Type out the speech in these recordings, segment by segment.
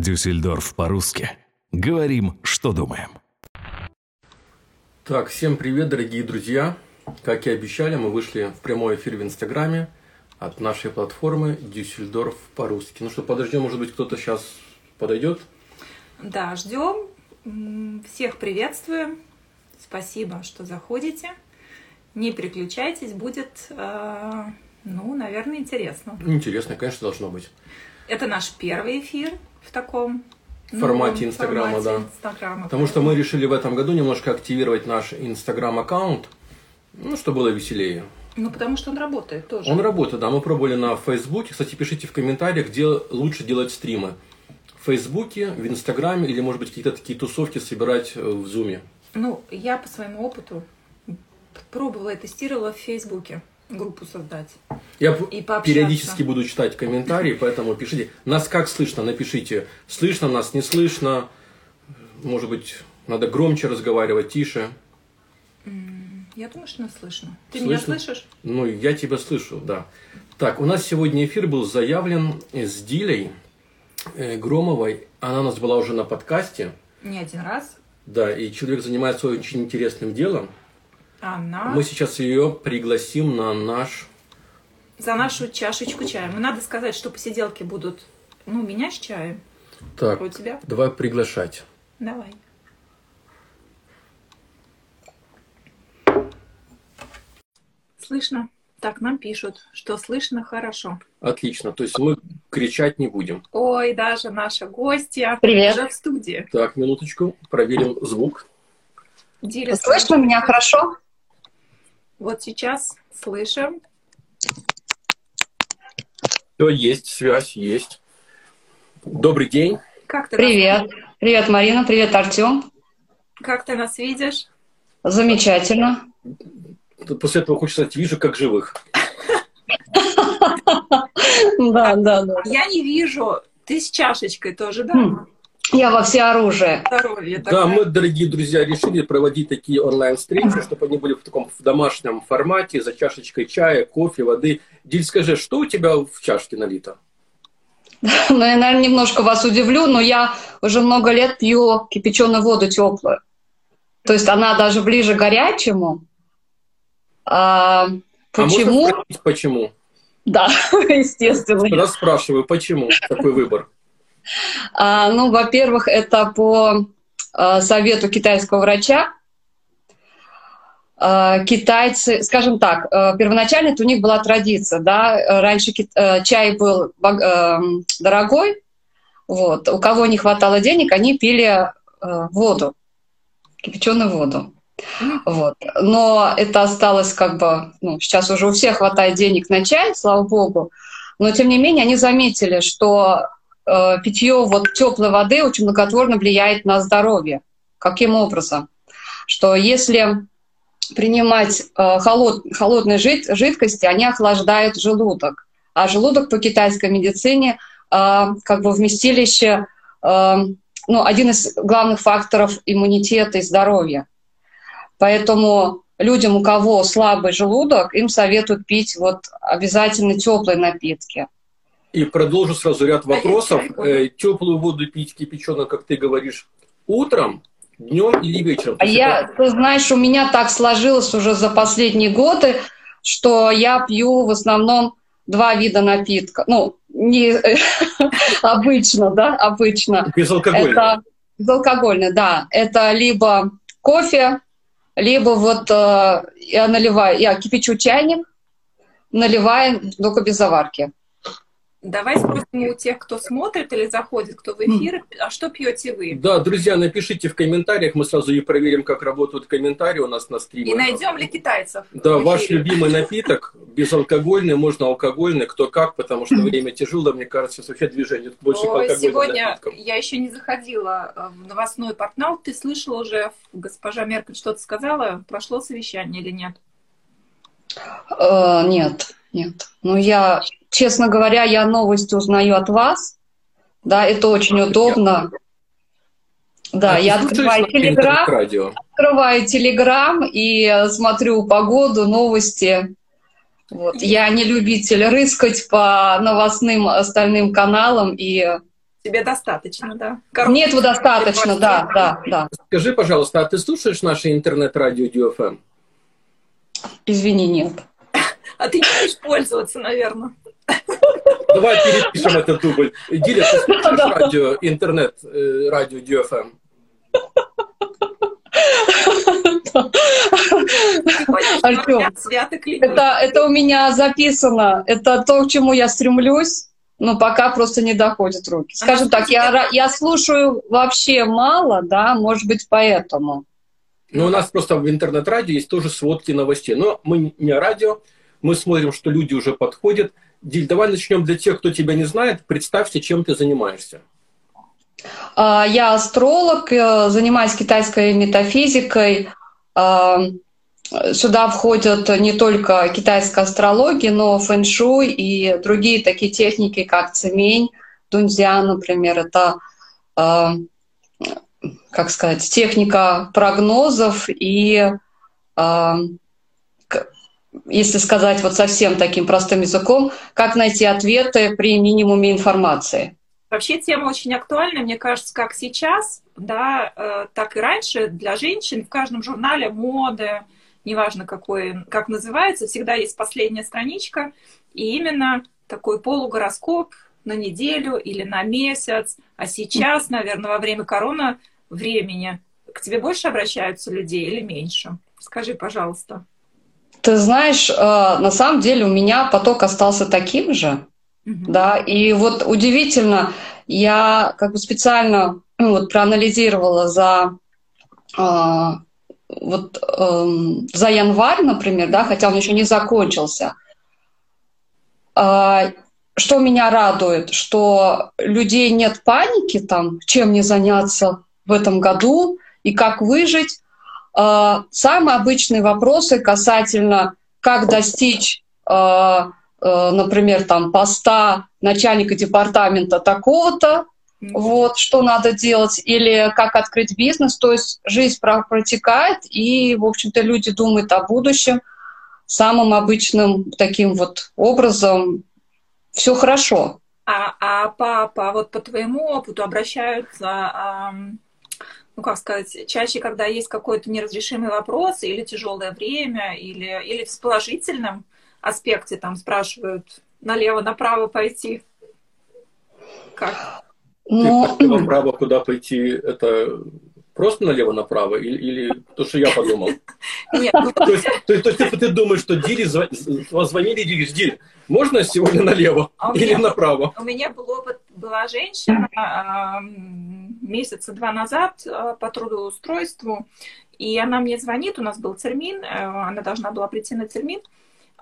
Дюссельдорф по-русски. Говорим, что думаем. Так, всем привет, дорогие друзья. Как и обещали, мы вышли в прямой эфир в Инстаграме от нашей платформы Дюссельдорф по-русски. Ну что, подождем, может быть, кто-то сейчас подойдет? Да, ждем. Всех приветствуем. Спасибо, что заходите. Не переключайтесь, будет, э, ну, наверное, интересно. Интересно, конечно, должно быть. Это наш первый эфир в таком В формате Инстаграма, формате да. Инстаграма. Потому что мы решили в этом году немножко активировать наш Инстаграм-аккаунт, ну, чтобы было веселее. Ну, потому что он работает тоже. Он работает, да, мы пробовали на Фейсбуке. Кстати, пишите в комментариях, где лучше делать стримы. В Фейсбуке, в Инстаграме или, может быть, какие-то такие тусовки собирать э, в Зуме. Ну, я по своему опыту пробовала и тестировала в Фейсбуке группу создать. Я И пообщаться. периодически буду читать комментарии, поэтому пишите. Нас как слышно? Напишите. Слышно нас, не слышно. Может быть, надо громче разговаривать, тише. Я думаю, что нас слышно. Ты меня Слышно? слышишь? Ну, я тебя слышу, да. Так, у нас сегодня эфир был заявлен с Дилей э, Громовой. Она у нас была уже на подкасте. Не один раз. Да, и человек занимается очень интересным делом. Она Мы сейчас ее пригласим на наш... за нашу чашечку чая. Ну, надо сказать, что посиделки будут, ну, у меня с чаем. Так, А у тебя? давай приглашать. Давай. Слышно? Так, нам пишут, что слышно хорошо. Отлично, то есть мы кричать не будем. Ой, даже наша гостья Привет. уже в студии. Так, минуточку, проверим звук. Диля, Слышно меня хорошо? Вот сейчас слышим. Все, есть, связь есть. Добрый день. Как ты, Привет. Привет, Марина. Привет, Артем. Нас, как ты нас видишь? Замечательно. После этого хочется сказать, вижу как живых. Да, да, да. Я не вижу. Ты с чашечкой тоже, да? Я во всеоружие. Здоровье. Да, мы, дорогие друзья, решили проводить такие онлайн-встречи, чтобы они были в таком в домашнем формате, за чашечкой чая, кофе, воды. Диль, скажи, что у тебя в чашке налито? Ну, я, наверное, немножко вас удивлю, но я уже много лет пью кипяченую воду теплую. То есть она даже ближе к горячему. А, А почему? можно спросить, почему? Да, естественно. Раз спрашиваю, почему такой выбор? А, ну, во-первых, это по а, совету китайского врача. А, Китайцы, скажем так, первоначально это у них была традиция, да, раньше чай был дорогой, вот, у кого не хватало денег, они пили воду, кипяченую воду. Вот. Но это осталось как бы, ну, сейчас уже у всех хватает денег на чай, слава богу. Но тем не менее они заметили, что питье вот теплой воды очень благотворно влияет на здоровье. Каким образом? Что если принимать э, холод, холодные жид- жидкости, они охлаждают желудок. А желудок по китайской медицине э, как бы вместилище, э, ну, один из главных факторов иммунитета и здоровья. Поэтому людям, у кого слабый желудок, им советуют пить вот обязательно теплые напитки. И продолжу сразу ряд вопросов. Э, теплую воду пить кипяченую, как ты говоришь, утром, днем или вечером? А я, ты знаешь, у меня так сложилось уже за последние годы, что я пью в основном два вида напитка. Ну, не обычно, да, обычно. Безалкогольный. Это безалкогольный, да. Это либо кофе, либо вот э, я наливаю, я кипячу чайник, наливаю только без заварки. Давай спросим у тех, кто смотрит или заходит, кто в эфир, а что пьете вы? Да, друзья, напишите в комментариях, мы сразу и проверим, как работают комментарии у нас на стриме. И найдем ли китайцев? Да, ваш любимый напиток, безалкогольный, можно алкогольный, кто как, потому что время тяжело, мне кажется, вообще движение больше Ой, алкогольным сегодня напиткам. я еще не заходила э, в новостной портал. Ты слышала уже, госпожа Меркель что-то сказала? Прошло совещание или нет? Э, нет, нет. Ну, я, честно говоря, я новости узнаю от вас. Да, это очень удобно. Да, А я открываю Телеграм, открываю Телеграм и э, смотрю погоду, новости. Вот. Я не любитель рыскать по новостным остальным каналам и Тебе достаточно, да? Коробки. Нет, достаточно, да, да, да. Скажи, пожалуйста, а ты слушаешь наше интернет-радио DFM? Извини, нет. А ты не будешь пользоваться, наверное. Давай перепишем этот дубль. Диля, ты слушаешь радио, интернет, э, радио DFM? Артем, это, это у меня записано. Это то, к чему я стремлюсь, но пока просто не доходят руки. Скажем так, я, я слушаю вообще мало, да, может быть, поэтому. Ну, у нас просто в интернет-радио есть тоже сводки новостей. Но мы не радио, мы смотрим, что люди уже подходят. Диль, давай начнем для тех, кто тебя не знает. Представься, чем ты занимаешься. А, я астролог, э, занимаюсь китайской метафизикой. А, сюда входят не только китайская астрология, но фэн-шуй и другие такие техники, как цемень, дунзян, например. Это, а, как сказать, техника прогнозов и, если сказать вот совсем таким простым языком, как найти ответы при минимуме информации. Вообще тема очень актуальна, мне кажется, как сейчас, да, э, так и раньше для женщин в каждом журнале моды, неважно какой, как называется, всегда есть последняя страничка, и именно такой полугороскоп на неделю или на месяц. А сейчас, наверное, во время корона времени к тебе больше обращаются людей или меньше? Скажи, пожалуйста. Ты знаешь, э, на самом деле у меня поток остался таким же. Да, и вот удивительно, я как бы специально ну, вот, проанализировала за э, вот э, за январь, например, да, хотя он еще не закончился. Э, что меня радует, что людей нет паники там, чем мне заняться в этом году и как выжить. Э, самые обычные вопросы касательно как достичь э, Э, например, там поста начальника департамента такого-то, вот, что надо делать, или как открыть бизнес. То есть жизнь протекает, и, в общем-то, люди думают о будущем самым обычным таким вот образом. Все хорошо. А, а по, по, вот по твоему опыту обращаются, ну как сказать, чаще, когда есть какой-то неразрешимый вопрос, или тяжелое время, или, или с положительным аспекте там спрашивают налево-направо пойти? Как? Ну... Налево-направо куда пойти? Это просто налево-направо или, или то, что я подумал? Нет. Ну, то есть, то, есть, то есть ты, думаешь, что Дире звонили Дире, Диль, можно сегодня налево а или меня, направо? У меня был опыт, была женщина месяца два назад а, по трудоустройству, и она мне звонит, у нас был термин, э, она должна была прийти на термин,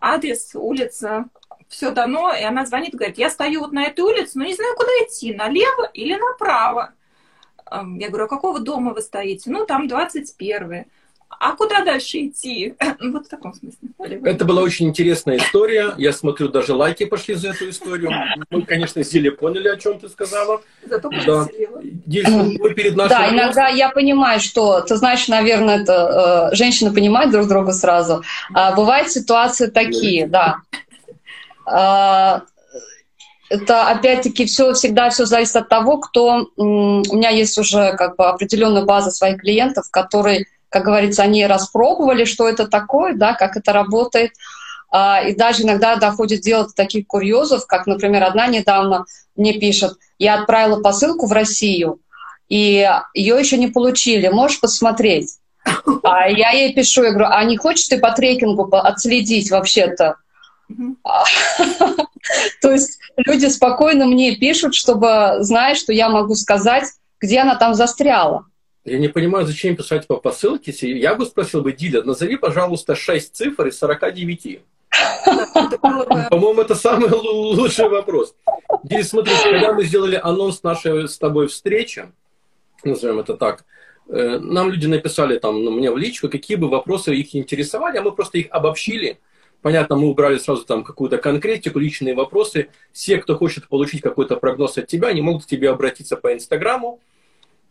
адрес, улица, все дано, и она звонит говорит, я стою вот на этой улице, но не знаю, куда идти, налево или направо. Я говорю, а какого дома вы стоите? Ну, там 21 а куда дальше идти? Вот в таком смысле. Это была очень интересная история. Я смотрю, даже лайки пошли за эту историю. Мы, конечно, с Зиле поняли, о чем ты сказала. Зато да. Здесь мы перед нашим... Да, иногда я понимаю, что, ты знаешь, наверное, это э, женщины понимают друг друга сразу. А бывают ситуации такие, да. Это опять-таки все всегда все зависит от того, кто у меня есть уже как бы определенная база своих клиентов, которые как говорится, они распробовали, что это такое, да, как это работает. А, и даже иногда доходит дело до таких курьезов, как, например, одна недавно мне пишет, я отправила посылку в Россию, и ее еще не получили, можешь посмотреть? А я ей пишу, я говорю, а не хочешь ты по трекингу отследить вообще-то? То есть люди спокойно мне пишут, чтобы знать, что я могу сказать, где она там застряла. Я не понимаю, зачем писать по посылке. Я бы спросил бы, Диля, назови, пожалуйста, 6 цифр из 49. По-моему, это самый лучший вопрос. Диля, смотри, когда мы сделали анонс нашей с тобой встречи, назовем это так, э, нам люди написали там ну, мне в личку, какие бы вопросы их интересовали, а мы просто их обобщили. Понятно, мы убрали сразу там какую-то конкретику, личные вопросы. Все, кто хочет получить какой-то прогноз от тебя, они могут к тебе обратиться по Инстаграму,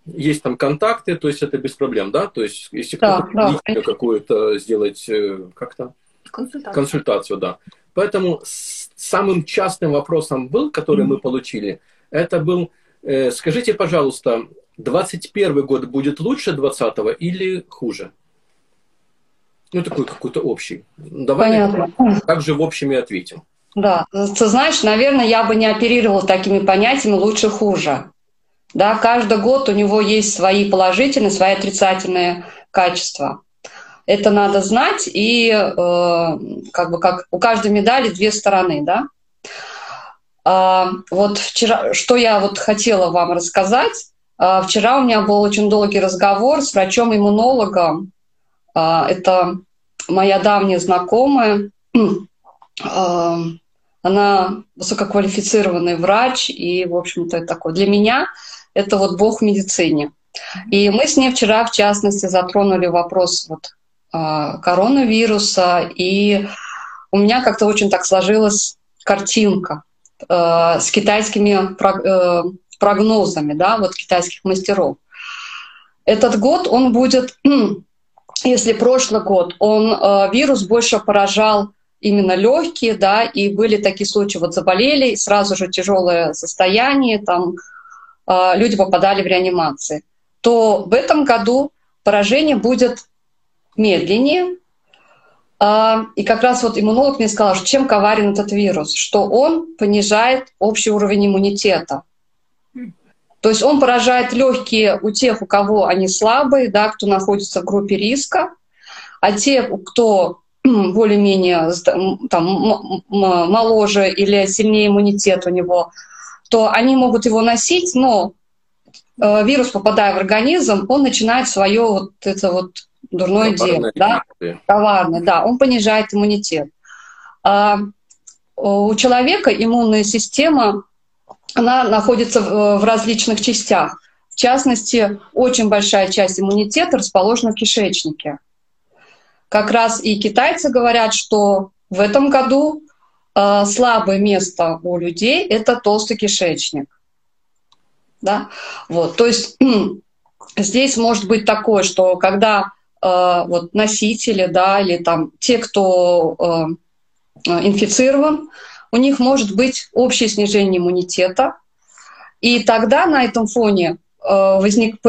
есть там контакты, то есть это без проблем, да? То есть если да, кто-то да. какую-то сделать, э, как-то? Консультацию. Консультацию, да. Поэтому самым частым вопросом был, который mm-hmm. мы получили, это был Э, скажите, пожалуйста, 21 год будет лучше 20 или хуже? Ну, такой какой-то общий. Давай Понятно. также в общем и ответим. Да, ты знаешь, наверное, я бы не оперировала такими понятиями лучше хуже. Да, каждый год у него есть свои положительные, свои отрицательные качества. Это надо знать, и э, как бы как у каждой медали две стороны, да. А, вот вчера, что я вот хотела вам рассказать. А, вчера у меня был очень долгий разговор с врачом-иммунологом. А, это моя давняя знакомая. А, она высококвалифицированный врач, и, в общем-то, такой для меня это вот бог в медицине. И мы с ней вчера, в частности, затронули вопрос вот, э, коронавируса, и у меня как-то очень так сложилась картинка с китайскими э, прогнозами, да, вот китайских мастеров. Этот год он будет, если прошлый год, он э, вирус больше поражал именно легкие, да, и были такие случаи, вот заболели, сразу же тяжелое состояние, там э, люди попадали в реанимации, то в этом году поражение будет медленнее. Э, и как раз вот иммунолог мне сказал, что чем коварен этот вирус, что он понижает общий уровень иммунитета. То есть он поражает легкие у тех, у кого они слабые, да, кто находится в группе риска, а те, кто более-менее там, моложе или сильнее иммунитет у него, то они могут его носить, но э, вирус, попадая в организм, он начинает свое вот это вот дурное дело, да, коварное, да, он понижает иммунитет. А у человека иммунная система, она находится в различных частях. В частности, очень большая часть иммунитета расположена в кишечнике как раз и китайцы говорят, что в этом году э, слабое место у людей это толстый кишечник. Да? Вот, то есть здесь может быть такое, что когда э, вот носители, да, или там те, кто э, инфицирован, у них может быть общее снижение иммунитета, и тогда на этом фоне Э, возник,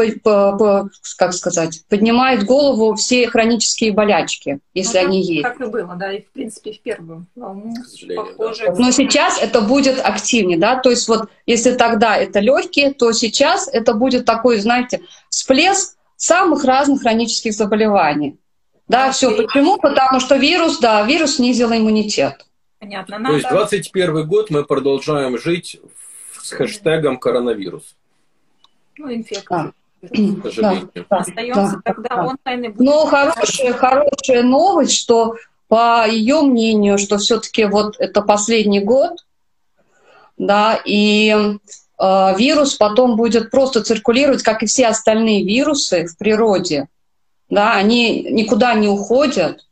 как сказать, поднимает голову все хронические болячки, если ну, они есть. Так и было, да, и в принципе в первую волну похоже. Да. Но сейчас это будет активнее, да, то есть вот если тогда это легкие, то сейчас это будет такой, знаете, всплеск самых разных хронических заболеваний. Да, все. Почему? Потому что вирус, да, вирус снизил иммунитет. Понятно. Надо... То есть 21 год мы продолжаем жить с хэштегом коронавирус. Ну, инфекция. Да. Да, Остаемся да, тогда да. онлайн и Ну, хорошая, хорошая новость, что по ее мнению, что все-таки вот это последний год, да, и э, вирус потом будет просто циркулировать, как и все остальные вирусы в природе, да, они никуда не уходят.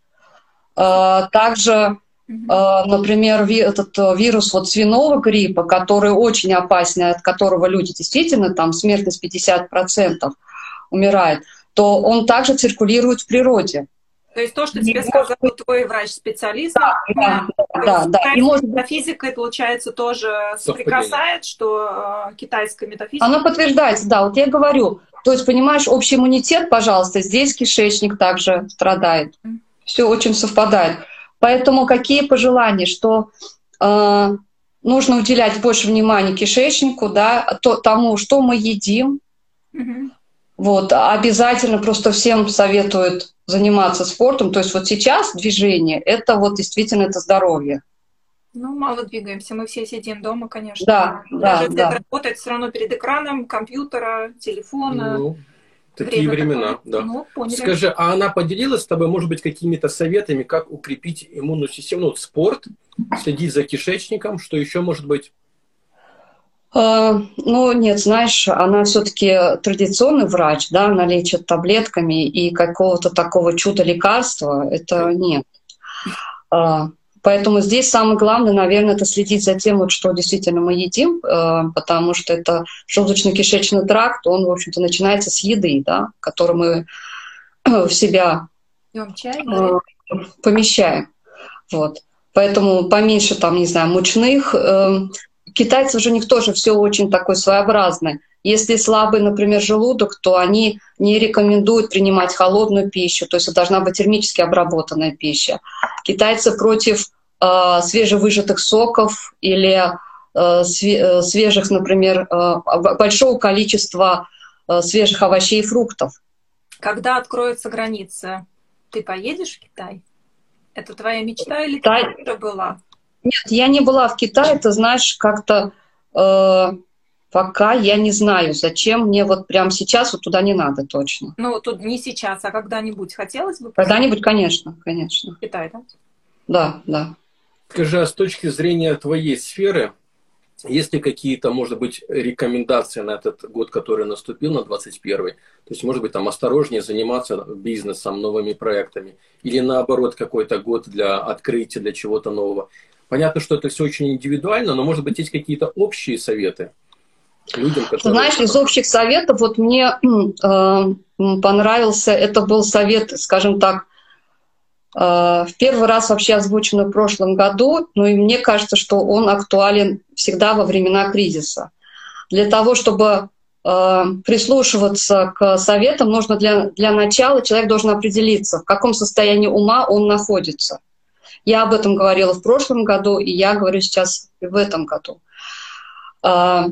Э, также а, например, этот э, вирус вот свиного гриппа, который очень опасный, от которого люди действительно, там смертность 50% умирает, то он также циркулирует в природе. То есть то, что тебе сказал твой врач-специалист, да, да, да, да. И может... метафизикой, получается, тоже соприкасает, что э, китайская метафизика... Она подтверждается, да, вот я говорю. То есть, понимаешь, общий иммунитет, пожалуйста, здесь кишечник также страдает. Все очень совпадает. Поэтому какие пожелания, что э, нужно уделять больше внимания кишечнику, да, то, тому, что мы едим. Mm-hmm. Вот, обязательно просто всем советуют заниматься спортом. То есть вот сейчас движение — это вот действительно это здоровье. Ну, мало двигаемся, мы все сидим дома, конечно. Да, Даже да, да. работать все равно перед экраном компьютера, телефона. Ну, Такие Время времена, такое. да. Ну, поняли. Скажи, а она поделилась с тобой, может быть, какими-то советами, как укрепить иммунную систему? Ну, спорт, следить за кишечником, что еще может быть? Uh, ну, нет, знаешь, она все-таки традиционный врач, да, она лечит таблетками, и какого-то такого чуда лекарства это нет. Поэтому здесь самое главное, наверное, это следить за тем, вот, что действительно мы едим, э, потому что это желудочно-кишечный тракт, он, в общем-то, начинается с еды, да, которую мы в себя чай, да? Э, помещаем. Вот. Поэтому поменьше, там, не знаю, мучных, э, китайцев же у них тоже все очень такое своеобразное. Если слабый, например, желудок, то они не рекомендуют принимать холодную пищу, то есть это должна быть термически обработанная пища. Китайцы против свежевыжатых соков или э, свежих, например, э, большого количества э, свежих овощей и фруктов. Когда откроются границы, ты поедешь в Китай? Это твоя мечта или Китай... ты была? Нет, я не была в Китае, ты знаешь, как-то э, пока я не знаю, зачем мне вот прямо сейчас вот туда не надо точно. Ну, тут не сейчас, а когда-нибудь хотелось бы? Когда-нибудь, конечно, конечно. Китай, да? Да, да. Скажи, а с точки зрения твоей сферы, есть ли какие-то, может быть, рекомендации на этот год, который наступил, на 21 То есть, может быть, там осторожнее заниматься бизнесом, новыми проектами? Или наоборот, какой-то год для открытия, для чего-то нового? Понятно, что это все очень индивидуально, но, может быть, есть какие-то общие советы людям, которые... Знаешь, из общих советов вот мне э, понравился, это был совет, скажем так, в первый раз вообще озвучен в прошлом году, ну и мне кажется, что он актуален всегда во времена кризиса. Для того, чтобы э, прислушиваться к советам, нужно для, для начала человек должен определиться, в каком состоянии ума он находится. Я об этом говорила в прошлом году, и я говорю сейчас в этом году. А,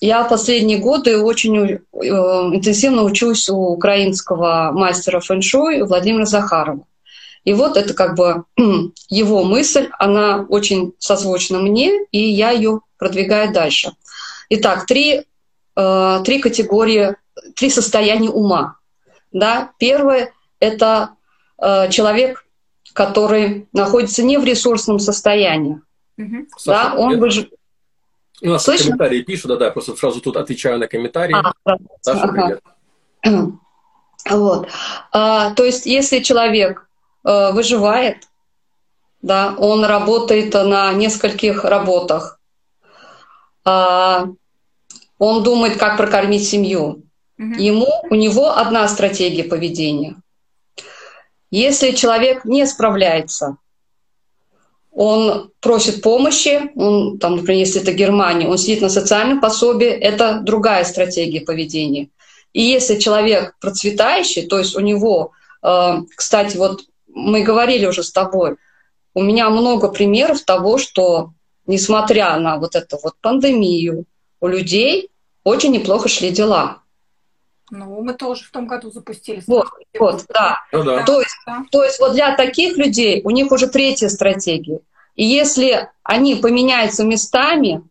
я последние годы очень э, интенсивно учусь у украинского мастера фэншуй Владимира Захарова. И вот это как бы его мысль, она очень созвучна мне, и я ее продвигаю дальше. Итак, три, э, три категории, три состояния ума. Да? Первое — это э, человек который находится не в ресурсном состоянии. Угу. Да, он выж... У нас Слышно? комментарии пишут, да, да, я просто сразу тут отвечаю на комментарии. А, Саша, ага. привет. Вот. А, то есть, если человек выживает, да, он работает на нескольких работах, а, он думает, как прокормить семью. Ему, у него одна стратегия поведения – если человек не справляется, он просит помощи, он, там, например, если это Германия, он сидит на социальном пособии, это другая стратегия поведения. И если человек процветающий, то есть у него, э, кстати, вот мы говорили уже с тобой, у меня много примеров того, что несмотря на вот эту вот пандемию, у людей очень неплохо шли дела. Ну, мы тоже в том году запустили. Вот, вот, да. Ну, да. То, есть, да. то есть вот для таких людей у них уже третья стратегия. И если они поменяются местами,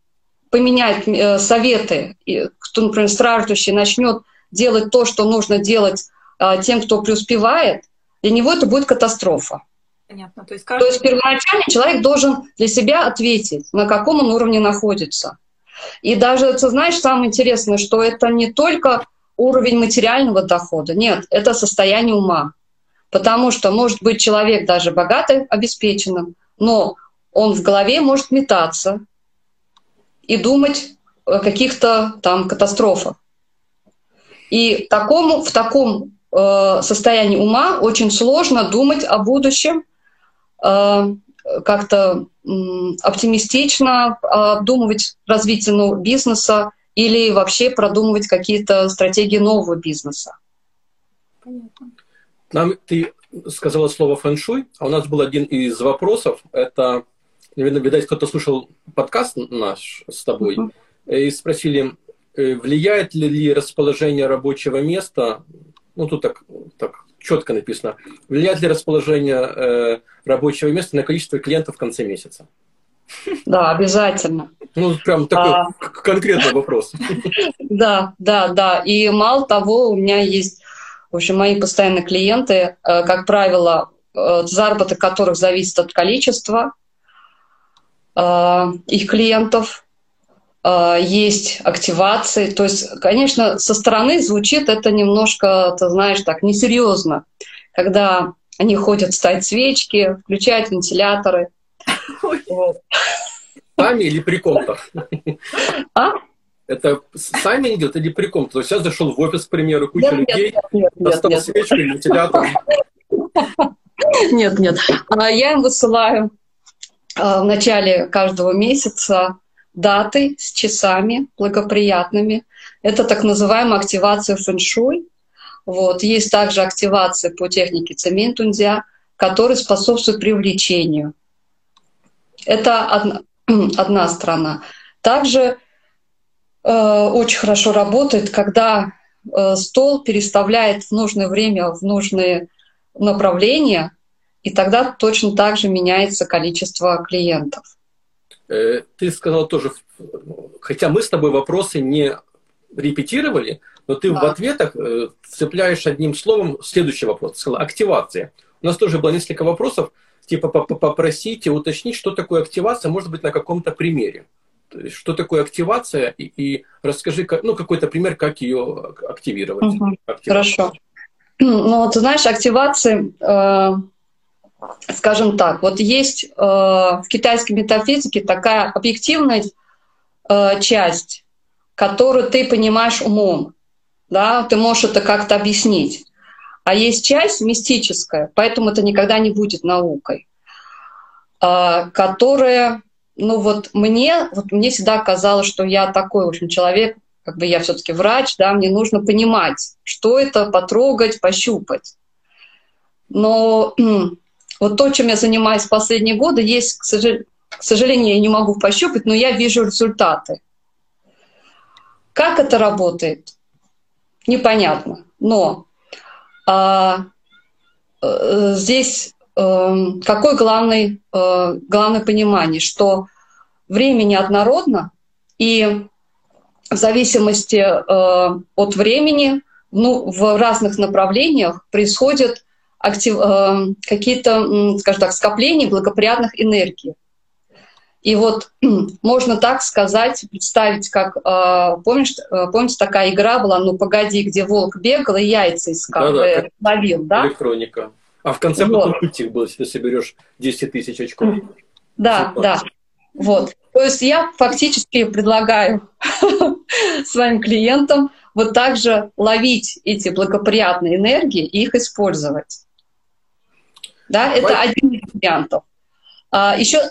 поменяют э, советы, и, кто, например, страждущий начнет делать то, что нужно делать э, тем, кто преуспевает, для него это будет катастрофа. Понятно. То есть, каждый... то есть первоначально человек должен для себя ответить, на каком он уровне находится. И даже, ты знаешь, самое интересное, что это не только уровень материального дохода. Нет, это состояние ума. Потому что может быть человек даже богатый, обеспеченным, но он в голове может метаться и думать о каких-то там катастрофах. И такому, в таком э, состоянии ума очень сложно думать о будущем, э, как-то э, оптимистично обдумывать развитие ну, бизнеса, или вообще продумывать какие-то стратегии нового бизнеса. Понятно. Нам ты сказала слово фэншуй, а у нас был один из вопросов. Это, наверное, видать, кто-то слушал подкаст наш с тобой, uh-huh. и спросили, э, влияет ли расположение рабочего места, ну тут так, так четко написано, влияет ли расположение э, рабочего места на количество клиентов в конце месяца? Да, обязательно. Ну, прям такой а... конкретный вопрос. Да, да, да. И мало того, у меня есть, в общем, мои постоянные клиенты, э, как правило, э, заработок которых зависит от количества э, их клиентов, есть активации. То есть, конечно, со стороны звучит это немножко, ты знаешь, так несерьезно, когда они ходят ставить свечки, включают вентиляторы – Сами или при ком-то? А? Это сами идет или при ком-то? То есть я зашел в офис, к примеру, куча нет, людей, нет, нет, достал нет, свечку и вентилятор. Нет, нет. А я им высылаю а, в начале каждого месяца даты с часами благоприятными. Это так называемая активация фэншуй. Вот. Есть также активация по технике цементунзя, которая способствует привлечению. Это одна, одна сторона. Также э, очень хорошо работает, когда э, стол переставляет в нужное время в нужные направления, и тогда точно так же меняется количество клиентов. Э, ты сказал тоже, хотя мы с тобой вопросы не репетировали, но ты да. в ответах э, цепляешь одним словом следующий вопрос. Ты сказала активация. У нас тоже было несколько вопросов, типа попросите уточнить, что такое активация, может быть, на каком-то примере. Что такое активация, и, и расскажи, ну, какой-то пример, как ее активировать. Угу. Хорошо. Ну, вот, знаешь, активации, э, скажем так, вот есть э, в китайской метафизике такая объективная э, часть, которую ты понимаешь умом, да, ты можешь это как-то объяснить. А есть часть мистическая, поэтому это никогда не будет наукой, э, которая, ну вот мне, вот мне всегда казалось, что я такой, в общем, человек, как бы я все-таки врач, да, мне нужно понимать, что это, потрогать, пощупать. Но вот то, чем я занимаюсь последние годы, есть, к, сожалению, я не могу пощупать, но я вижу результаты. Как это работает? Непонятно. Но а, а, здесь а, какое главное, а, главное понимание, что время неоднородно, и в зависимости э, от времени ну, в разных направлениях происходят актив, э, какие-то, скажем так, скопления благоприятных энергий. И вот можно так сказать, представить, как, э, помнишь, э, помните, такая игра была, ну погоди, где волк бегал и яйца искал, да, да, ловил, да? Электроника. А в конце вот. потом мультик был, если ты соберешь 10 тысяч очков. Да, да. Вот. То есть я фактически предлагаю своим клиентам вот также ловить эти благоприятные энергии и их использовать. Да, это один из вариантов. А, еще,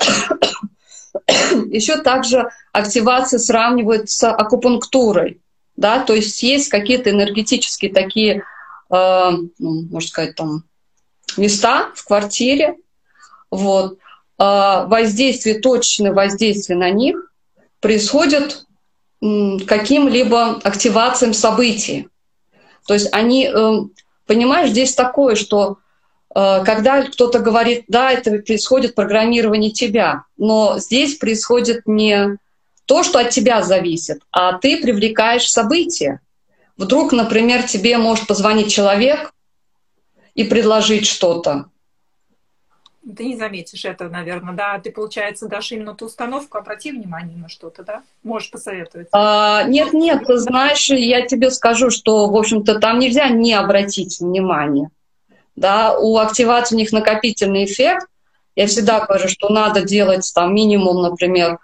еще также активация сравнивают с акупунктурой. Да, то есть есть какие-то энергетические такие, э, можно сказать, там, места в квартире, вот, а, воздействие, точное воздействие на них происходит каким-либо активациям событий. То есть они, эм, понимаешь, здесь такое, что э, когда кто-то говорит, да, это происходит программирование тебя, но здесь происходит не то, что от тебя зависит, а ты привлекаешь события. Вдруг, например, тебе может позвонить человек и предложить что-то, ты не заметишь это, наверное, да? Ты, получается, дашь именно ту установку, обрати внимание на что-то, да? Можешь посоветовать. А, нет, нет, ты знаешь, я тебе скажу, что, в общем-то, там нельзя не обратить внимание. Да, у активации у них накопительный эффект. Я всегда говорю, что надо делать там минимум, например,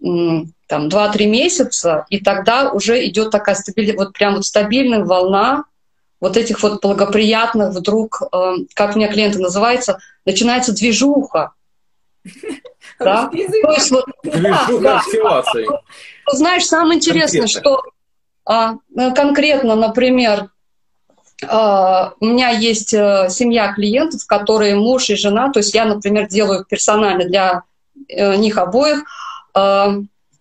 там 2-3 месяца, и тогда уже идет такая стабильная, вот прям вот стабильная волна вот этих вот благоприятных вдруг, э, как у меня клиенты называются, начинается движуха. Да? То есть вот, движуха да, активации. Да. Знаешь, самое интересное, конкретно. что а, ну, конкретно, например, у меня есть а, семья клиентов, которые муж и жена, то есть я, например, делаю персонально для а, них обоих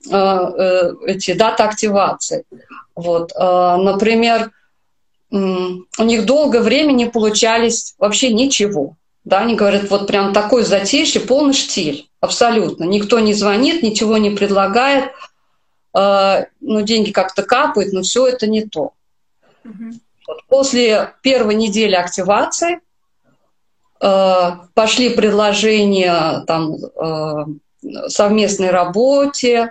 эти даты активации. Вот, например, у них долгое время не получались вообще ничего. Да, они говорят, вот прям такой затишье, полный штиль, абсолютно. Никто не звонит, ничего не предлагает, э, ну, деньги как-то капают, но все это не то. Угу. После первой недели активации э, пошли предложения там, э, совместной работе, э,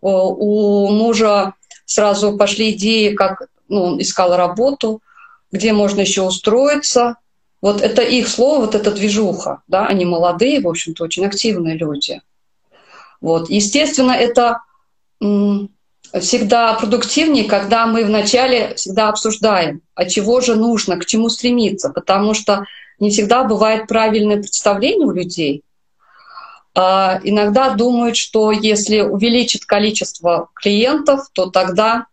у мужа сразу пошли идеи, как ну, он искал работу, где можно еще устроиться. Вот это их слово, вот эта движуха, да, они молодые, в общем-то, очень активные люди. Вот. Естественно, это всегда продуктивнее, когда мы вначале всегда обсуждаем, а чего же нужно, к чему стремиться, потому что не всегда бывает правильное представление у людей. А, иногда думают, что если увеличить количество клиентов, то тогда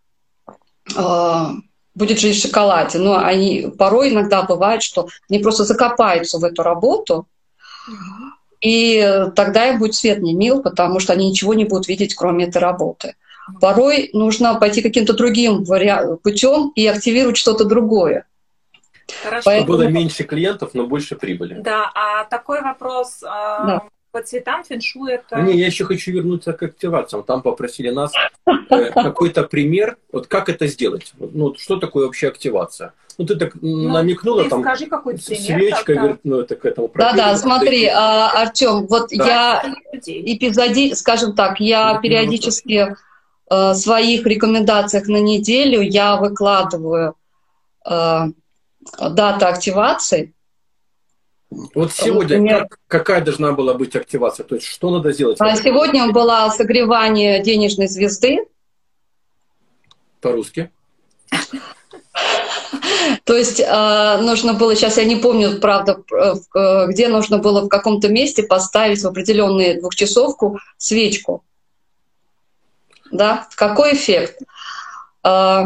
а, будет жить в шоколаде. Но они порой иногда бывает, что они просто закопаются в эту работу, и тогда им будет свет не мил, потому что они ничего не будут видеть, кроме этой работы. Порой нужно пойти каким-то другим путем и активировать что-то другое. Хорошо. Поэтому... Было меньше клиентов, но больше прибыли. Да, а такой вопрос. А, да по цветам фэншуй это... Не, я еще хочу вернуться к активациям. Там попросили нас э, какой-то пример, вот как это сделать. Ну, что такое вообще активация? Ну, ты так ну, намекнула, ты там, скажи какой-то пример, свечка, говорит, ну, это к этому. Да-да, смотри, а, Артем, вот да. я эпизоди, скажем так, я периодически в э, своих рекомендациях на неделю я выкладываю э, дата активации, вот сегодня Например, как, какая должна была быть активация? То есть что надо сделать? А сегодня было согревание денежной звезды. По-русски. То есть э, нужно было, сейчас я не помню, правда, э, где нужно было в каком-то месте поставить в определенную двухчасовку свечку. Да, какой эффект? Э,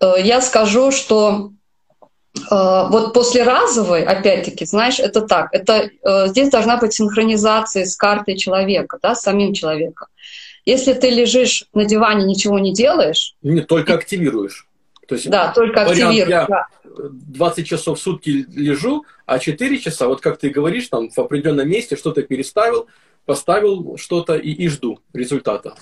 я скажу, что вот после разовой, опять-таки, знаешь, это так, это э, здесь должна быть синхронизация с картой человека, да, с самим человеком. Если ты лежишь на диване, ничего не делаешь... Не, только активируешь. То есть, да, только активируешь. Я да. 20 часов в сутки лежу, а 4 часа, вот как ты говоришь, там в определенном месте что-то переставил, поставил что-то и, и жду результата.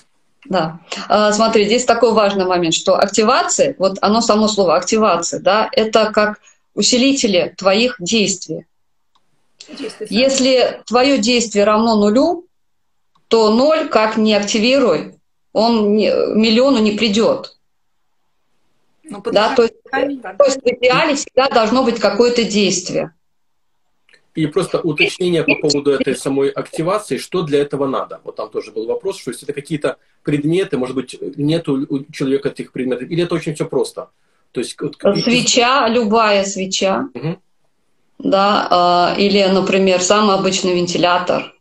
Да. А, смотри, здесь такой важный момент, что активация, вот оно само слово активация, да, это как усилители твоих действий. Если твое действие равно нулю, то ноль, как не активируй, он не, миллиону не придет. Ну, да, то, есть, то есть в идеале всегда должно быть какое-то действие. И просто уточнение по поводу этой самой активации, что для этого надо. Вот там тоже был вопрос, что если это какие-то предметы, может быть, нет у человека этих предметов, или это очень все просто. То есть, вот, свеча, любая свеча, угу. да, э, или, например, самый обычный вентилятор.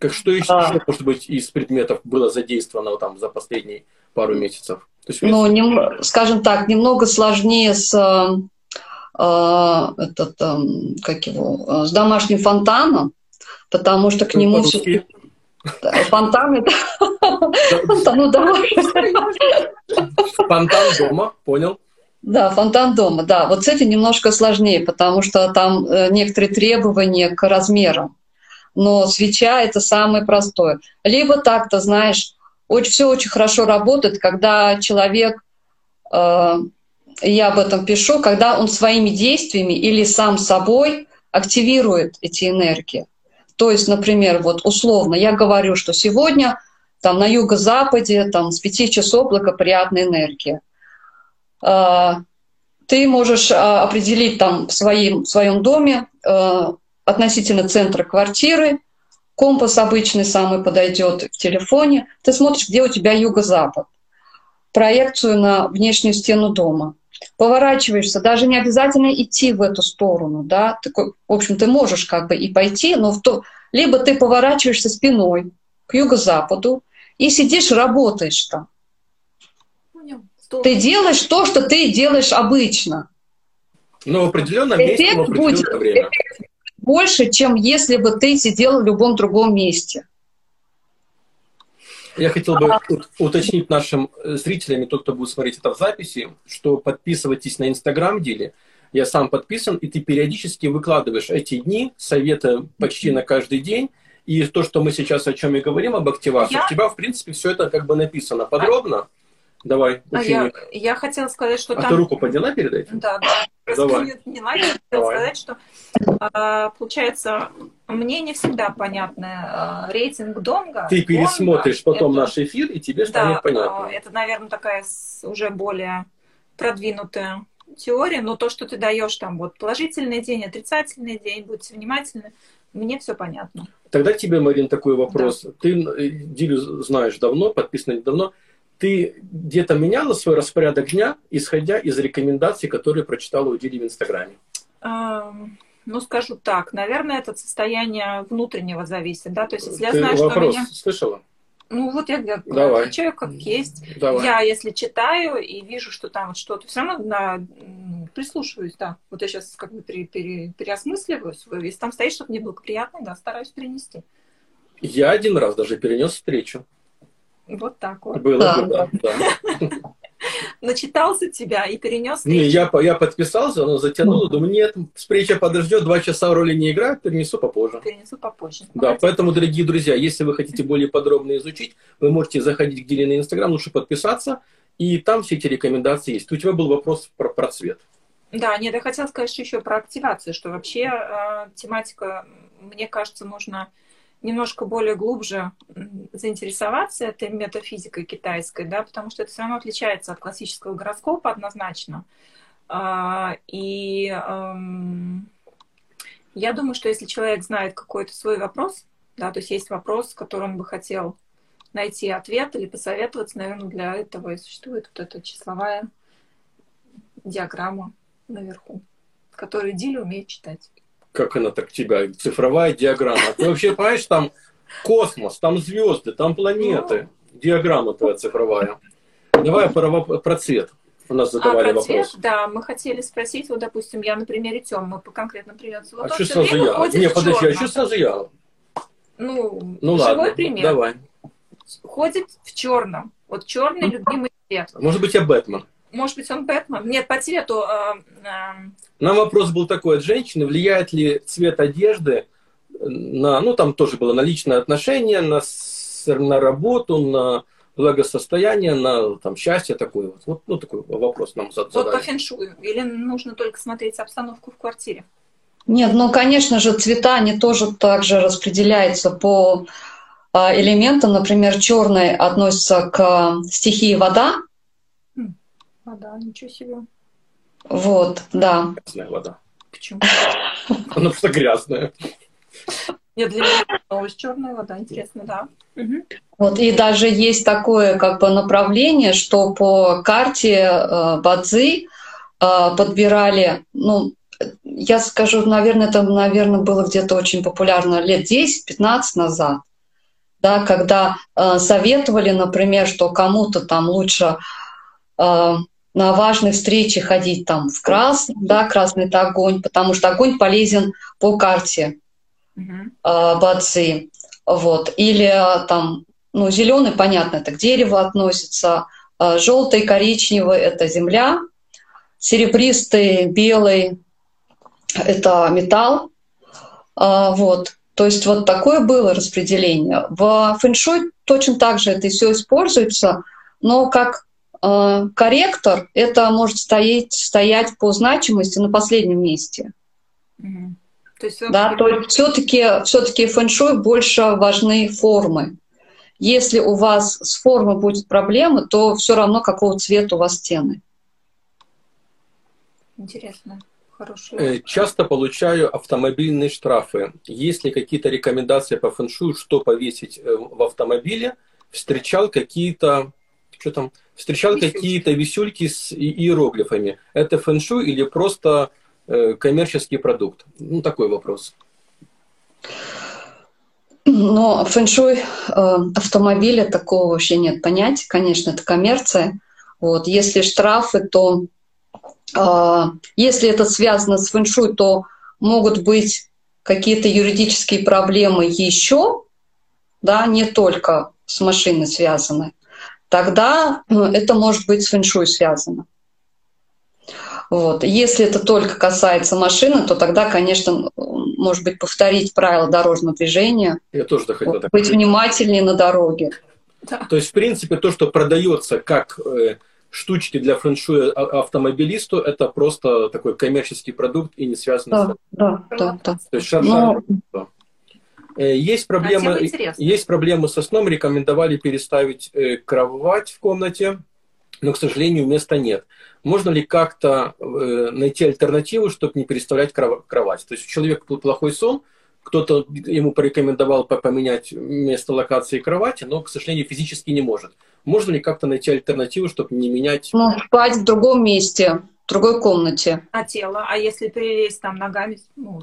Как что еще, а. может быть, из предметов было задействовано там за последние пару месяцев? То есть, ну, нем, скажем так, немного сложнее с э, этот, э, как его, с домашним фонтаном, потому что к нему... Фонтан это... Ну, давай. Фонтан дома, понял. Да, фонтан дома, да. Вот с этим немножко сложнее, потому что там э, некоторые требования к размерам. Но свеча — это самое простое. Либо так-то, знаешь, очень, все очень хорошо работает, когда человек, э, я об этом пишу, когда он своими действиями или сам собой активирует эти энергии. То есть, например, вот условно я говорю, что сегодня там на юго-западе там с 5 часов благоприятная энергия. А, ты можешь а, определить там в своем, в своем доме а, относительно центра квартиры, компас обычный самый подойдет в телефоне, ты смотришь, где у тебя юго-запад, проекцию на внешнюю стену дома – поворачиваешься, даже не обязательно идти в эту сторону, да, ты, в общем, ты можешь как бы и пойти, но в то, либо ты поворачиваешься спиной к юго-западу и сидишь, работаешь там. Ты делаешь то, что ты делаешь обычно. Но в определенном месте, в определенное будет время. больше, чем если бы ты сидел в любом другом месте. Я хотел бы уточнить нашим э, зрителям и тот, кто будет смотреть это в записи, что подписывайтесь на Инстаграм деле. Я сам подписан, и ты периодически выкладываешь эти дни, советы почти на каждый день. И то, что мы сейчас о чем и говорим, об активации, я... у тебя, в принципе, все это как бы написано подробно. Давай, ученик. А я, я хотела сказать, что а там... ты руку подняла перед этим? Да, да. Давай. Надо. Хотела сказать, что а, получается, мне не всегда понятно а, рейтинг Донга. Ты пересмотришь Донга, потом это, наш эфир, и тебе станет да, понятно. Это, наверное, такая уже более продвинутая теория, но то, что ты даешь там вот положительный день, отрицательный день, будьте внимательны, мне все понятно. Тогда тебе, Марин, такой вопрос. Да. Ты э, Дилю знаешь давно, подписана давно ты где-то меняла свой распорядок дня, исходя из рекомендаций, которые прочитала у Дили в Инстаграме? Ну, скажу так, наверное, это состояние внутреннего зависит, да, то есть если я знаю, вопрос что меня... слышала? Ну, вот я, я Давай. отвечаю как есть. Давай. Я, если читаю и вижу, что там вот что-то, все равно м, прислушиваюсь, да. Вот я сейчас как бы пере- пере-. Если там стоит что-то неблагоприятное, да, стараюсь перенести. Я один раз даже перенес встречу. Вот так вот. Было, Да. было, да. Начитался тебя и перенес. Не, я, по- я подписался, но затянуло. Думаю, нет, встреча подождет, два часа в роли не играют, перенесу попозже. Перенесу попозже. Да, Молодец. поэтому, дорогие друзья, если вы хотите более подробно изучить, вы можете заходить к Диле на Инстаграм, лучше подписаться, и там все эти рекомендации есть. У тебя был вопрос про, про цвет. Да, нет, я хотела сказать еще про активацию, что вообще э, тематика, мне кажется, нужно немножко более глубже заинтересоваться этой метафизикой китайской, да, потому что это все равно отличается от классического гороскопа однозначно. А, и я думаю, что если человек знает какой-то свой вопрос, да, то есть есть вопрос, который он бы хотел найти ответ или посоветоваться, наверное, для этого и существует вот эта числовая диаграмма наверху, которую Диля умеет читать. Как она так тебя? Цифровая диаграмма. Ты вообще понимаешь, там космос, там звезды, там планеты. Диаграмма твоя цифровая. Давай про, про цвет. У нас А задавали про цвет, вопрос. да, мы хотели спросить, вот, допустим, я на примере мы по конкретно примеру. Вот А что сразу я? Не, подожди, а что сразу я? Ну, Ну живой ладно, пример. давай. Ходит в черном. Вот черный любимый цвет. Может быть, я Бэтмен. Может быть, он Бэтмен? Нет, по цвету. э, э, Нам вопрос был такой от женщины, влияет ли цвет одежды на, ну там тоже было на личное отношение, на, на работу, на благосостояние, на там счастье такое вот. Вот ну, такой вопрос нам зад- вот по задали. фэншую. Или нужно только смотреть обстановку в квартире? Нет, ну, конечно же, цвета, они тоже также распределяются по а, элементам. Например, черный относится к а, стихии вода. А, да, ничего себе. Вот, да. Грязная вода. Почему? Она просто грязная. Нет, для меня новость черная вода, интересно, да. Мгм. Вот, и даже есть такое как бы направление, что по карте э, Бадзи э, подбирали, ну, я скажу, наверное, это, наверное, было где-то очень популярно лет 10-15 назад, да, когда э, советовали, например, что кому-то там лучше э, на важной встрече ходить там в красном, да, красный это огонь, потому что огонь полезен по карте Мгм. э, бадзи. Вот. Или э, там, ну, зеленый, понятно, это к дереву относится, э, желтый, коричневый это земля, серебристый, белый это металл. А, Вот. То есть вот такое было распределение. В фэншуй точно так же это все используется, но как э, корректор это может стоять, стоять по значимости на последнем месте. То есть, Да, то есть все-таки все-таки фэншуй больше важны формы. Если у вас с формой будет проблемы, то все равно какого цвета у вас стены. Интересно. Хороший. Э, Часто получаю автомобильные штрафы. Есть ли какие-то рекомендации по фэншую, что повесить э, в автомобиле? Встречал какие-то что там? Встречал какие-то висюльки с иероглифами. Это фэншуй или просто э, коммерческий продукт? Ну, такой вопрос. Но фэншуй э, автомобиля такого вообще нет понятия. Конечно, это коммерция. Вот. Если штрафы, то э, если это связано с фэншуй, то могут быть какие-то юридические проблемы еще, да, не только с машиной связаны. Тогда э, это может быть с фэншуй связано. Вот. Если это только касается машины, то тогда, конечно, может быть, повторить правила дорожного движения, Я тоже так хотел так быть сказать. внимательнее на дороге. Да. То есть, в принципе, то, что продается как э, штучки для фэншуя а- автомобилисту, это просто такой коммерческий продукт и не связано с... Да, да, да, да. То есть, шар- Но Э, Есть А тема проблемы, интересная. есть проблемы со сном, рекомендовали переставить э, кровать в комнате, но, к сожалению, места нет. Можно ли как-то э, найти альтернативу, чтобы не переставлять кров- кровать? То есть у человека плохой сон, кто-то ему порекомендовал по- поменять место локации кровати, но, к сожалению, физически не может. Можно ли как-то найти альтернативу, чтобы не менять? ну, спать в другом месте. другой комнате. А тело? А если перелезть там ногами, ну,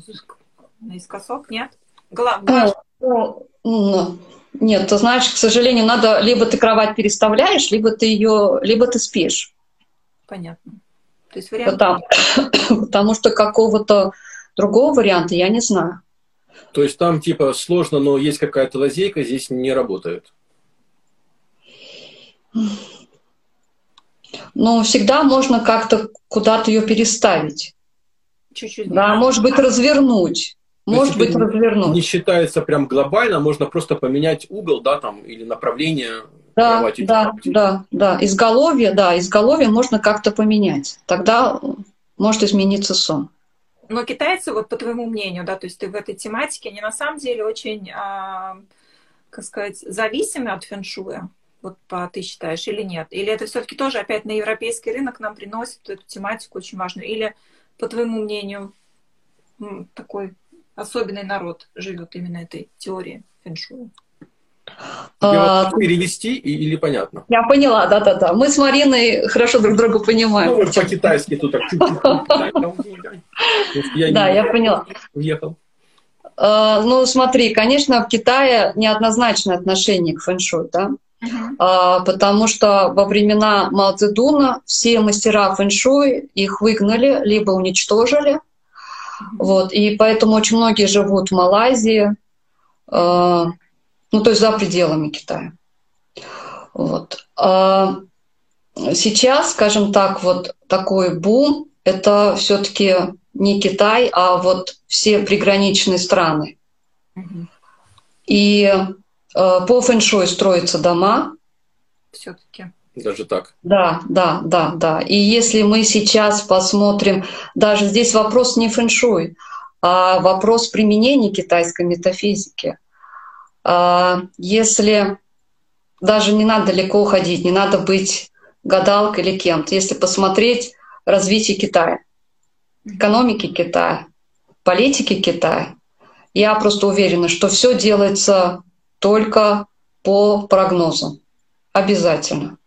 наискосок, нет? Голова? Ну, ну, нет, ты знаешь, к сожалению, надо либо ты кровать переставляешь, либо ты ее, либо ты спишь. Понятно. То есть вариант... Потому, потому что какого-то другого варианта я не знаю. То есть там типа сложно, но есть какая-то лазейка, здесь не работает. Ну, всегда можно как-то куда-то ее переставить. Чуть-чуть. Да, может быть, развернуть. Может быть, развернуть. Не считается прям глобально, можно просто поменять угол, да, там, или направление да, кровати. Да, да, да. Изголовье, да, изголовье можно как-то поменять. Тогда может измениться сон. Но китайцы, вот по твоему мнению, да, то есть ты в этой тематике, они на самом деле очень, а, как сказать, зависимы от фэншуя. Вот по, ты считаешь, или нет? Или это все-таки тоже опять на европейский рынок нам приносит эту тематику очень важную? Или, по твоему мнению, такой особенный народ живет именно этой теорией фэншуя? А, перевести или понятно? Я поняла, да-да-да. Мы с Мариной хорошо друг друга понимаем. Ну, по-китайски тут так. Да, я поняла. Уехал. А, ну, смотри, конечно, в Китае неоднозначное отношение к фэншуй, да? Uh-huh. Потому что во времена Мао Цзэдуна все мастера фэншуй их выгнали, либо уничтожили. Вот, и поэтому очень многие живут в Малайзии, ну, то есть за пределами Китая. Вот. А сейчас, скажем так, вот такой бум — это все-таки не Китай, а вот все приграничные страны. И э, по фэншуй строятся дома. Все-таки. Даже так. Да, да, да, да. И если мы сейчас посмотрим, даже здесь вопрос не фэншуй, а вопрос применения китайской метафизики — а, если даже не надо далеко уходить, не надо быть гадалкой или кем-то, если посмотреть развитие Китая, экономики Китая, политики Китая, я просто уверена, что все делается только по прогнозам. Обязательно.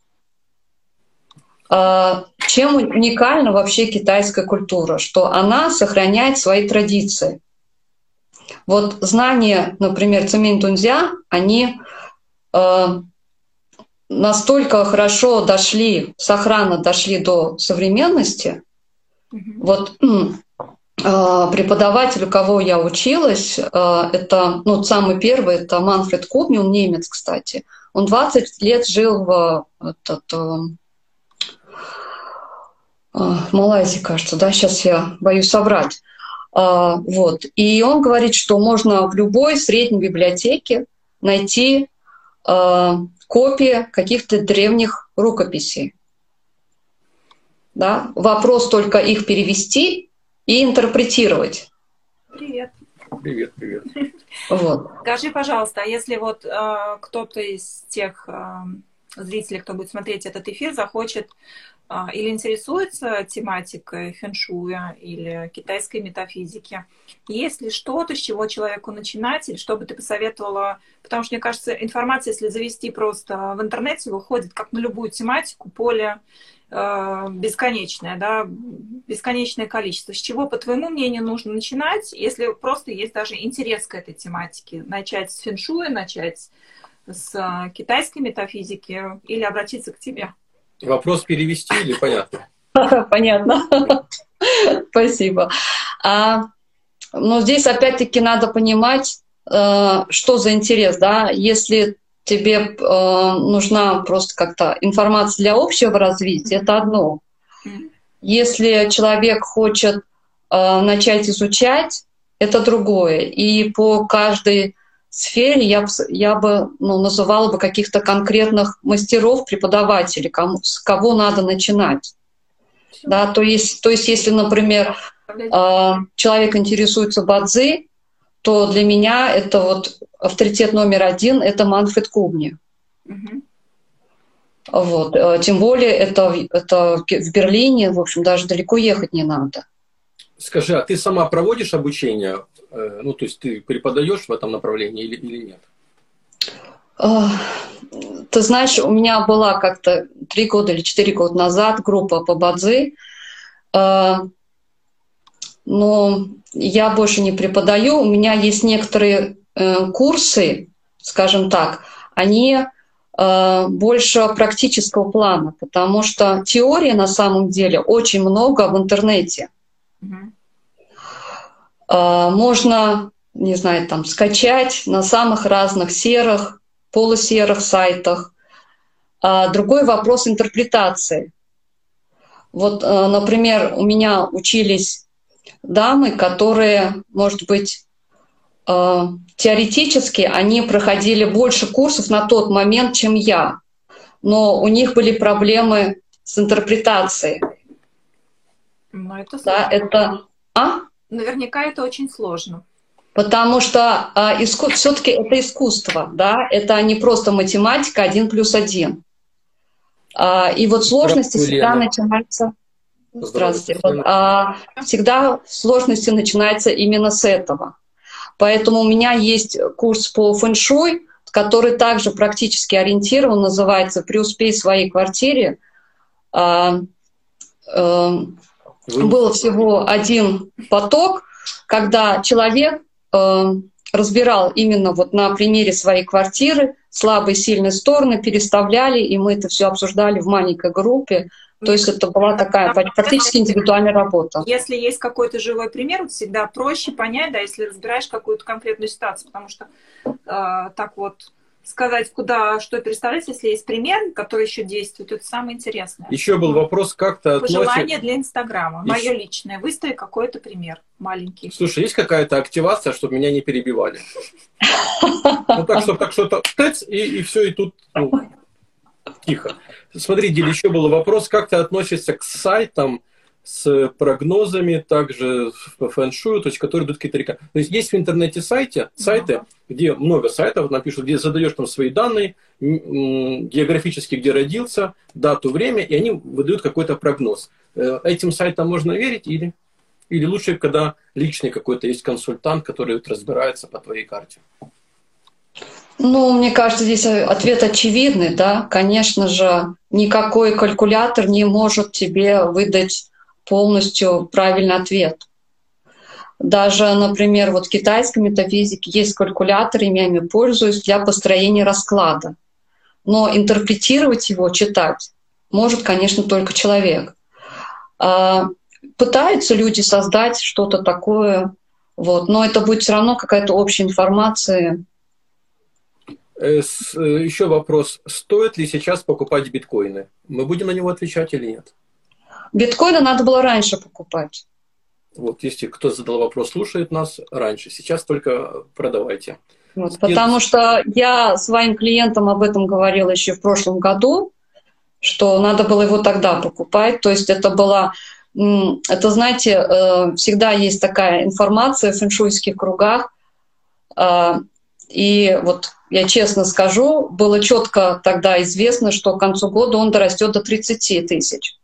А, чем уникальна вообще китайская культура? Что она сохраняет свои традиции – вот знания, например, Цимин Тунзя, они э, настолько хорошо дошли, сохранно дошли до современности. Mm-hmm. Вот э, преподаватель, у кого я училась, э, это, ну, самый первый, это Манфред Кубни, он немец, кстати. Он 20 лет жил в, этот, э, э, в Малайзии, кажется, да, сейчас я боюсь собрать. А, вот. И он говорит, что можно в любой средней библиотеке найти а, копии каких-то древних рукописей. Да? Вопрос только их перевести и интерпретировать. Привет. Привет, привет. Вот. Скажи, пожалуйста, а если вот э, кто-то из тех э, зрителей, кто будет смотреть этот эфир, захочет а, или интересуется тематикой фэншуя или китайской метафизики, есть ли что-то, с чего человеку начинать, или что бы ты посоветовала? Потому что, мне кажется, информация, если завести просто в интернете, выходит как на любую тематику, поле э, бесконечное, да, бесконечное количество. С чего, по твоему мнению, нужно начинать, если просто есть даже интерес к этой тематике? Начать с фэншуя, начать с китайской метафизики или обратиться к тебе? Вопрос перевести или понятно? Понятно. Спасибо. А, но здесь опять-таки надо понимать, э, что за интерес, да, если тебе э, нужна просто как-то информация для общего развития, это одно. Если человек хочет э, начать изучать, это другое. И по каждой сфере я, я бы ну, называла бы каких-то конкретных мастеров, преподавателей, кому, с кого надо начинать. Да, то, есть, то есть, если, например, э, человек интересуется бадзи, то для меня это вот авторитет номер один — это Манфред Кубни. Угу. Вот. Э, тем более это, это в Берлине, в общем, даже далеко ехать не надо. Скажи, а ты сама проводишь обучение? Э, ну, то есть ты преподаешь в этом направлении или, или нет? Ты знаешь, у меня была как-то три года или четыре года назад группа по бадзи. э, но я больше не преподаю. У меня есть некоторые э, курсы, скажем так, они э, больше практического плана, потому что теории на самом деле очень много в интернете. Mm-hmm. Можно, не знаю, там скачать на самых разных серых, полусерых сайтах. А другой вопрос интерпретации. Вот, э, например, у меня учились дамы, которые, может быть, теоретически они проходили больше курсов на тот момент, чем я, но у них были проблемы с интерпретацией. Но это сложно. Да, это... А? Наверняка это очень сложно. Потому что а, иску... все-таки это искусство, да, это не просто математика один плюс один. А, и вот сложности всегда начинаются. Здравствуйте. Вот, а, всегда сложности начинаются именно с этого. Поэтому у меня есть курс по фэншуй, который также практически ориентирован, называется «Преуспей в своей квартире». А, а, было всего один поток, когда человек а, разбирал именно вот на примере своей квартиры слабые сильные стороны, переставляли, и мы это все обсуждали в маленькой группе. То есть это была такая практически индивидуальная работа. Если есть какой-то живой пример, всегда проще понять, да, если разбираешь какую-то конкретную ситуацию, потому что э, так вот сказать, куда что представлять, если есть пример, который еще действует, это самое интересное. Еще был вопрос, как-то относит... Пожелание для Инстаграма, еще... мое личное. Выстави какой-то пример маленький. Слушай, есть какая-то активация, чтобы меня не перебивали? Ну так, чтобы так что-то и все, и тут ну, тихо. Смотри, Диль, еще был вопрос, как ты относишься к сайтам с прогнозами, также по фэншую, то есть, которые дают какие-то рекомендации. То есть, есть в интернете сайте, сайты, где много сайтов напишут, где задаешь там свои данные, географически, где родился, дату, время, и они выдают какой-то прогноз. Э, этим сайтам можно верить или, или лучше, когда личный какой-то есть консультант, который разбирается по твоей карте? Ну, мне кажется, здесь ответ очевидный, да. Конечно же, никакой калькулятор не может тебе выдать полностью правильный ответ. Даже, например, вот в китайской метафизике есть калькулятор, я ими пользуюсь для построения расклада. Но интерпретировать его, читать, может, конечно, только человек. А, пытаются люди создать что-то такое, вот, но это будет все равно какая-то общая информация, Э, э, Еще вопрос. Стоит ли сейчас покупать биткоины? Мы будем на него отвечать или нет? Биткоины надо было раньше покупать. Вот, если кто задал вопрос, слушает нас раньше. Сейчас только продавайте. Вот, потому что я своим клиентам об этом говорила еще в прошлом году, что надо было его тогда покупать. То есть это было, это, знаете, э, всегда есть такая информация в фэншуйских кругах. И вот я честно скажу, было четко тогда известно, что к концу года он дорастет до 30 тысяч.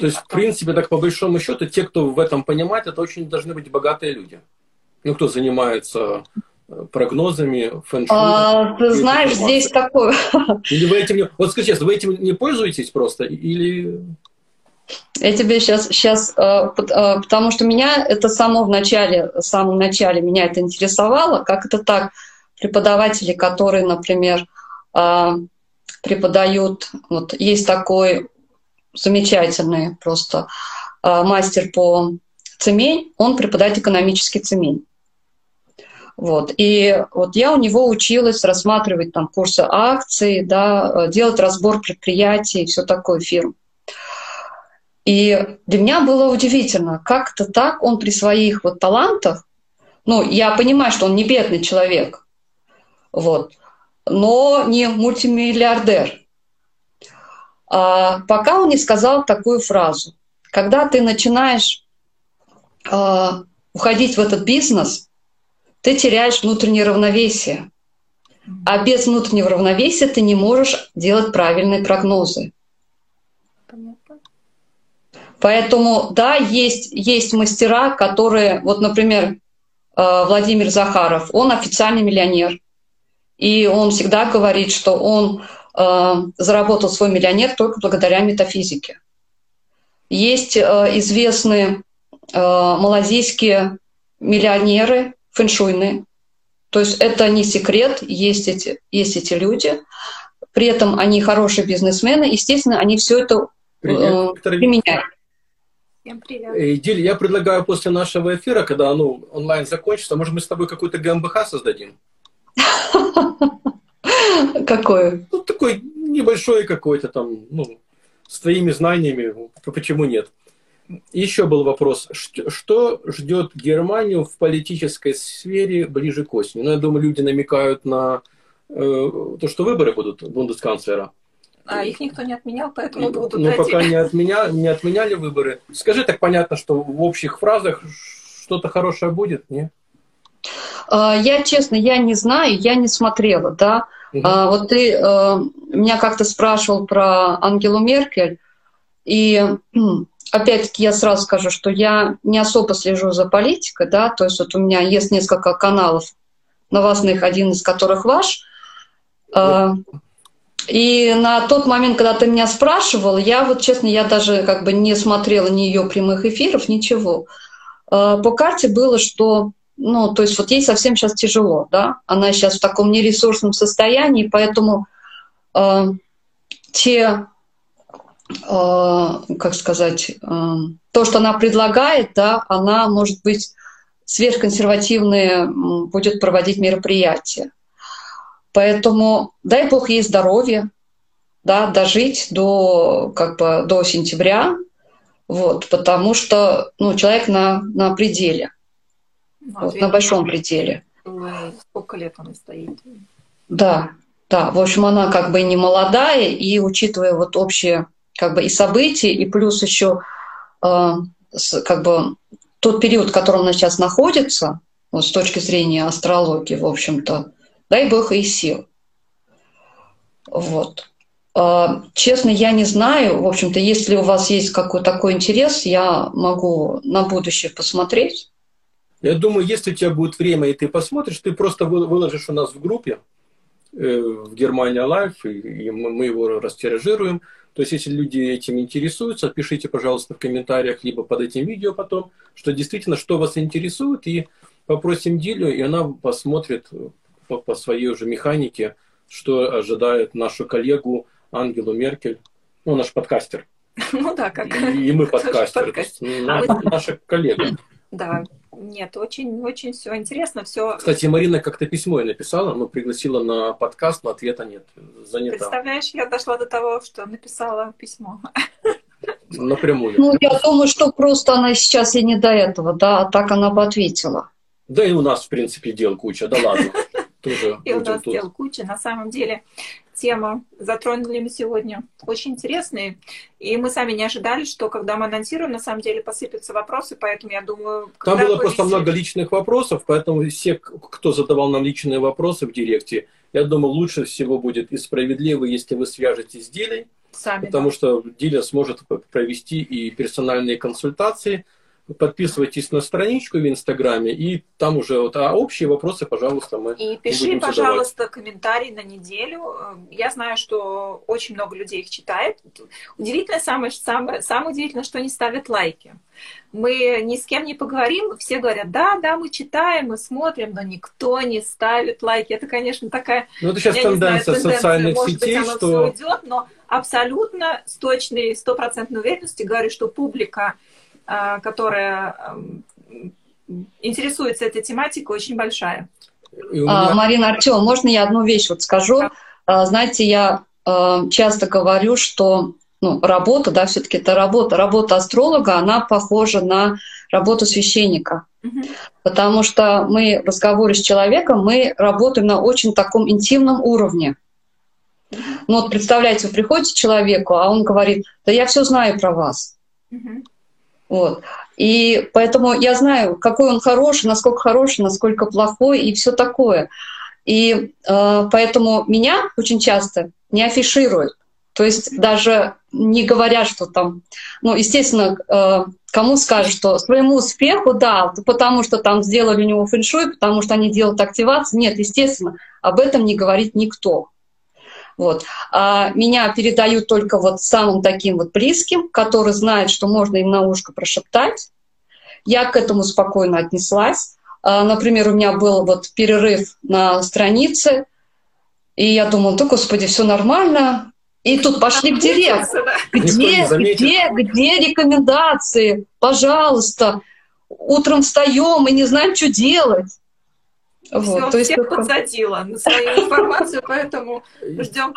То есть, в принципе, так по большому счету, те, кто в этом понимает, это очень должны быть богатые люди. Ну, кто занимается э, прогнозами, фэншуй. А, ты знаешь, здесь такое. Или вы этим не... Вот скажи честно, вы этим не пользуетесь просто? Или... Я тебе сейчас, сейчас, э, э, потому что меня это само в начале, в самом начале меня это интересовало, как это так, преподаватели, которые, например, преподают, вот есть такой замечательный просто а, мастер по цемень, он преподает экономический цемень. Вот. И вот я у него училась рассматривать там курсы акций, да, делать разбор предприятий, все такое фирм. И для меня было удивительно, как это так он при своих вот талантах, ну, я понимаю, что он не бедный человек, вот. Но не мультимиллиардер. А, пока он не сказал такую фразу. Когда ты начинаешь а, уходить в этот бизнес, ты теряешь внутреннее равновесие. А без внутреннего равновесия ты не можешь делать правильные прогнозы. Поэтому, да, есть, есть мастера, которые, вот, например, а, Владимир Захаров, он официальный миллионер. И он всегда говорит, что он заработал свой миллионер только благодаря метафизике. есть э, известные э, малазийские миллионеры фэншуйные. То есть это не секрет, есть эти, есть эти люди. При этом они хорошие бизнесмены. Естественно, они все это э, применяют. Всем привет. Э, я предлагаю после нашего эфира, когда ну, онлайн закончится, может, мы с тобой какую-то ГМБХ создадим? Какое? Ну, такой небольшой какой-то там, ну, с твоими знаниями, почему нет? Еще был вопрос, что ждет Германию в политической сфере ближе к осени? Ну, я думаю, люди намекают на э, то, что выборы будут бундесканцлера. А их никто не отменял, поэтому будут Ну, пока не, отменя, не отменяли выборы. Скажи так понятно, что в общих фразах что-то хорошее будет, не? А, я, честно, я не знаю, я не смотрела, да. Угу. А, вот ты а, меня как-то спрашивал про Ангелу Меркель, и опять-таки я сразу скажу, что я не особо слежу за политикой, да, то есть вот у меня есть несколько каналов новостных, один из которых ваш. Да. И на тот момент, когда ты меня спрашивал, я вот, честно, я даже как бы не смотрела ни ее прямых эфиров, ничего. По карте было, что ну, то есть вот ей совсем сейчас тяжело, да, она сейчас в таком нересурсном состоянии, поэтому э, те, э, как сказать, э, то, что она предлагает, да, она, может быть, сверхконсервативные будет проводить мероприятия. Поэтому дай бог ей здоровья, да, дожить до, как бы, до сентября, вот, потому что ну, человек на, на пределе. Ну, вот, на большом пределе. Сколько лет она стоит? Да, да. В общем, она как бы не молодая, и учитывая вот общие как бы и события, и плюс еще э, как бы тот период, в котором она сейчас находится, вот с точки зрения астрологии, в общем-то, дай бог ей сил. Вот. Э, честно, я не знаю, в общем-то, если у вас есть какой-то такой интерес, я могу на будущее посмотреть. Я думаю, если у тебя будет время, и ты посмотришь, ты просто выложишь у нас в группе э, в Германия Лайф, и мы его растиражируем. То есть, если люди этим интересуются, пишите, пожалуйста, в комментариях, либо под этим видео потом, что действительно, что вас интересует, и попросим Дилю, и она посмотрит по, по своей уже механике, что ожидает нашу коллегу Ангелу Меркель, ну, наш подкастер. Ну да, как. И, и мы подкастеры. Ну, наша коллега. Да, нет, очень, очень все интересно, все. Кстати, Марина как-то письмо и написала, но пригласила на подкаст, но ответа нет, занята. Представляешь, я дошла до того, что написала письмо. Напрямую. Ну, я думаю, что просто она сейчас и не до этого, да, а так она бы ответила. Да и у нас, в принципе, дел куча, да ладно. Тоже и у нас дел куча. На самом деле, тема затронули мы сегодня очень интересные. И мы сами не ожидали, что когда мы анонсируем, на самом деле посыпятся вопросы, поэтому я думаю... Там было просто много личных вопросов, поэтому все, кто задавал нам личные вопросы в директе, я думаю, лучше всего будет и справедливо, если вы свяжетесь с Дилей, Сами, потому да. что Диля сможет провести и персональные консультации, подписывайтесь на страничку в Инстаграме, и там уже вот, а общие вопросы, пожалуйста, мы И пиши, пожалуйста, задавать. комментарий на неделю. Я знаю, что очень много людей их читает. Удивительно, самое, самое, самое удивительное, что они ставят лайки. Мы ни с кем не поговорим, все говорят, да, да, мы читаем, мы смотрим, но никто не ставит лайки. Это, конечно, такая... Ну, это сейчас тенденция, знаю, социальных может сетей, быть, оно что... все уйдет, но абсолютно с точной, стопроцентной уверенностью говорю, что публика которая интересуется этой тематикой, очень большая. Меня... Марина Артем, можно я одну вещь вот скажу? Да. Знаете, я часто говорю, что ну, работа, да, все-таки это работа. Работа астролога, она похожа на работу священника. Угу. Потому что мы в разговоре с человеком, мы работаем на очень таком интимном уровне. Ну вот представляете, вы приходите к человеку, а он говорит, да я все знаю про вас. Угу. Вот. И поэтому я знаю, какой он хороший, насколько хороший, насколько плохой и все такое. И э, поэтому меня очень часто не афишируют. То есть даже не говорят, что там, ну, естественно, э, кому скажут, что своему успеху, да, потому что там сделали у него фэншуй, потому что они делают активацию. Нет, естественно, об этом не говорит никто. Вот. А меня передают только вот самым таким вот близким, которые знают, что можно им на ушко прошептать. Я к этому спокойно отнеслась. А, например, у меня был вот перерыв на странице, и я думала, да, господи, все нормально. И тут пошли к директору. Где, где, где рекомендации? Пожалуйста. Утром встаем и не знаем, что делать. Вот, Все, то есть всех только... подсадила на свою информацию, поэтому ждем.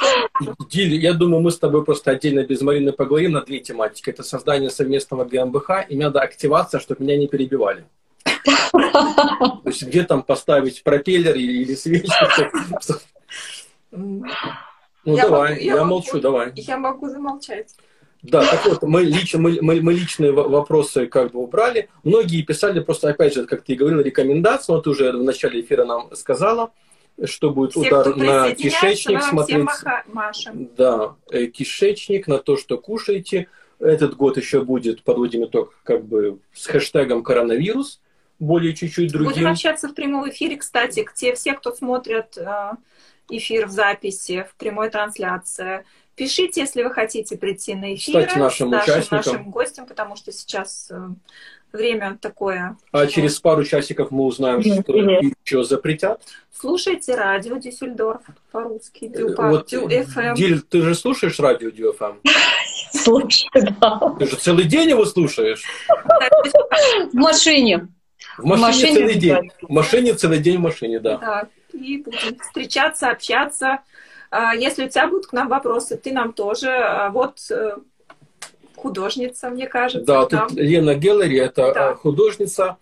Диль, я думаю, мы с тобой просто отдельно без Марины поговорим на две тематики. Это создание совместного ГМБХ, и надо активация, чтобы меня не перебивали. То есть где там поставить пропеллер или свечку? Ну давай, я молчу, давай. Я могу замолчать. Да, так вот, мы, лично, мы, мы, мы личные вопросы как бы убрали. Многие писали просто, опять же, как ты говорил, рекомендации. Вот ты уже в начале эфира нам сказала, что будет Все, удар на кишечник. Смотреть, машем. Да, э, кишечник, на то, что кушаете. Этот год еще будет, подводим итог, как бы с хэштегом коронавирус, более чуть-чуть другим. Будем общаться в прямом эфире, кстати, те, все, кто смотрят э, эфир в записи, в прямой трансляции, Пишите, если вы хотите прийти на эфир Стать нашим с нашим, нашим гостем, потому что сейчас э, время такое. А через пару часиков мы узнаем, что еще запретят. Слушайте радио Дюссельдорф по-русски. Дю, по, вот, Дю FM. Диль, ты же слушаешь радио Дю FM? Слушаю, да. Ты же целый день его слушаешь? В машине. В машине, в машине целый день. В машине целый день в машине, да. Да. И будем встречаться, общаться. А, если у тебя будут к нам вопросы, ты нам тоже. А, вот э, художница, мне кажется. Да, тут Лена Геллери, это да. Э, художница,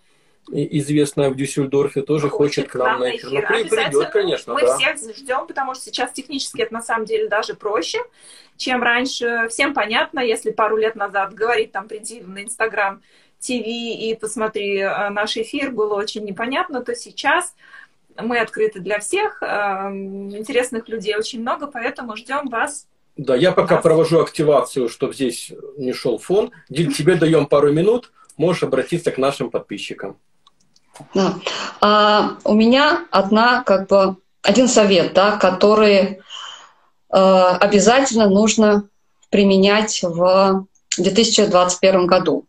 известная в Дюссельдорфе, тоже хочет, хочет к нам на эфир. эфир. Ну, придет, конечно, Мы да. всех ждем, потому что сейчас технически это на самом деле даже проще, чем раньше. Всем понятно, если пару лет назад говорить там, приди на Инстаграм ТВ и посмотри наш эфир, было очень непонятно, то сейчас мы открыты для всех, эм, интересных людей очень много, поэтому ждем вас. Да, я пока вас. провожу активацию, чтобы здесь не шел фон. Диль, тебе даем пару минут, можешь обратиться к нашим подписчикам. Да. А, у меня одна, как бы, один совет, да, который э, обязательно нужно применять в 2021 году.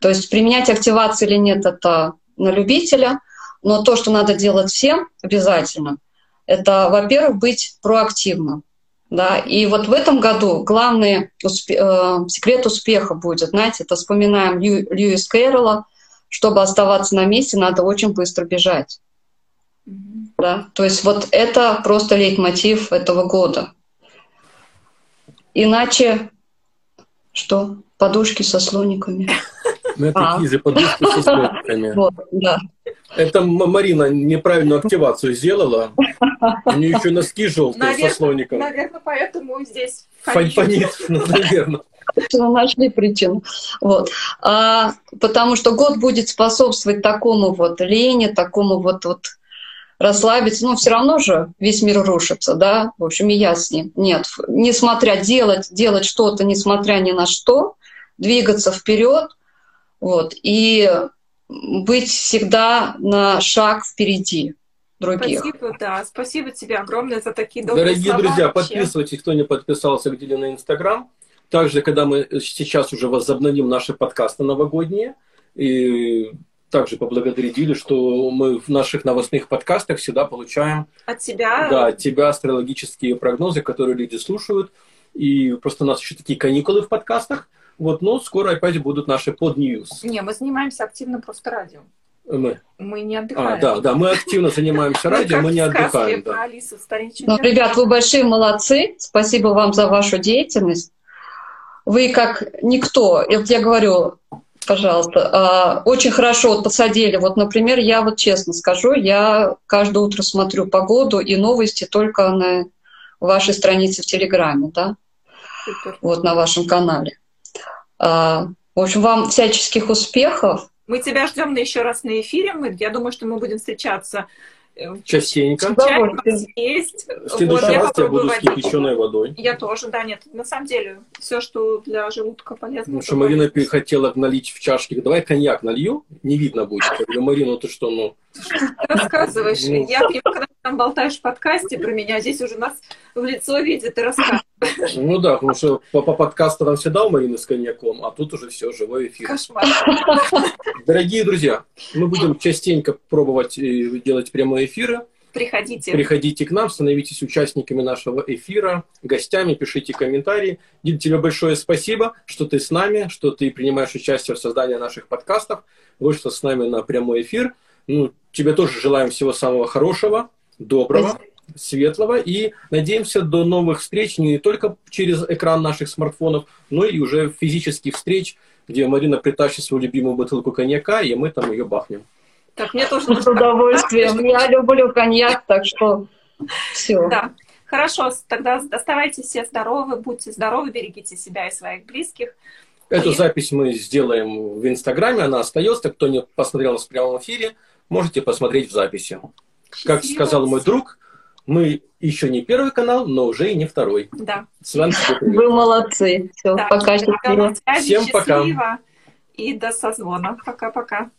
То есть применять активацию или нет, это на любителя – но то, что надо делать всем обязательно, это, во-первых, быть проактивным. Да? И вот в этом году главный успе- э, секрет успеха будет, знаете, это вспоминаем Лью- Льюис Кэрролла, чтобы оставаться на месте, надо очень быстро бежать. Mm-hmm. Да? То есть вот это просто лейтмотив этого года. Иначе что? Подушки со слониками. Ну, это а. подушки со слониками. Вот, да. Это Марина неправильную активацию сделала. У нее еще носки желтые наверное, со слоником. Наверное, поэтому здесь фонит. наверное. Нашли причину. Вот. А, потому что год будет способствовать такому вот лени, такому вот, вот расслабиться. Но все равно же весь мир рушится, да? В общем, и я с ним. Нет, несмотря делать, делать что-то, несмотря ни на что, двигаться вперед, вот, и быть всегда на шаг впереди других. Спасибо, да. Спасибо тебе огромное за такие добрые Дорогие слова друзья, вообще. подписывайтесь, кто не подписался где на Инстаграм. Также, когда мы сейчас уже возобновим наши подкасты новогодние, и также поблагодарили, что мы в наших новостных подкастах всегда получаем от тебя, да, от тебя астрологические прогнозы, которые люди слушают. И просто у нас еще такие каникулы в подкастах. Вот, но скоро опять будут наши под ньюс. Не, мы занимаемся активно просто радио. Мы. Мы не отдыхаем. А, да, да, мы активно занимаемся радио, мы не отдыхаем. Да. Ну, ребят, вы большие молодцы. Спасибо вам за вашу деятельность. Вы как никто, вот я говорю, пожалуйста, а, очень хорошо вот подсадили. Вот, например, я вот честно скажу, я каждое утро смотрю погоду и новости только на вашей странице в Телеграме, да? Супер. Вот на вашем канале. А, в общем, вам всяческих успехов. Мы тебя ждем на еще раз на эфире. Мы, я думаю, что мы будем встречаться э, частенько. есть. В следующий вот, раз я буду с кипяченой водой. Я тоже, да, нет. На самом деле, все, что для желудка полезно. Ну, что Марина хотела налить в чашки. Давай коньяк налью, не видно будет. Я говорю, Марина, ты что, ну... Рассказываешь. Ну... Я когда там болтаешь в подкасте про меня, здесь уже нас в лицо видит и рассказывает. Ну да, потому что по, по подкасту там всегда у Марины с коньяком, а тут уже все, живой эфир. Кошмар. Дорогие друзья, мы будем частенько пробовать э, делать прямые эфиры. Приходите. Приходите к нам, становитесь участниками нашего эфира, гостями, пишите комментарии. Дин, тебе большое спасибо, что ты с нами, что ты принимаешь участие в создании наших подкастов, вышла с нами на прямой эфир. Ну, тебе тоже желаем всего самого хорошего, доброго, светлого и надеемся до новых встреч не только через экран наших смартфонов, но и уже физических встреч, где Марина притащит свою любимую бутылку коньяка, и мы там ее бахнем. Так, мне тоже С удовольствием. Я люблю коньяк, так что все. Да. Хорошо, тогда оставайтесь все здоровы, будьте здоровы, берегите себя и своих близких. Эту И- запись мы сделаем в Инстаграме, она остается. Кто не посмотрел нас в прямом эфире, можете посмотреть в записи. Как сказал мой друг, мы еще не первый канал, но уже и не второй. Да. Тебе привет. Вы молодцы. Все, да. пока, счастливо. Всем пока. И до созвона. Пока-пока.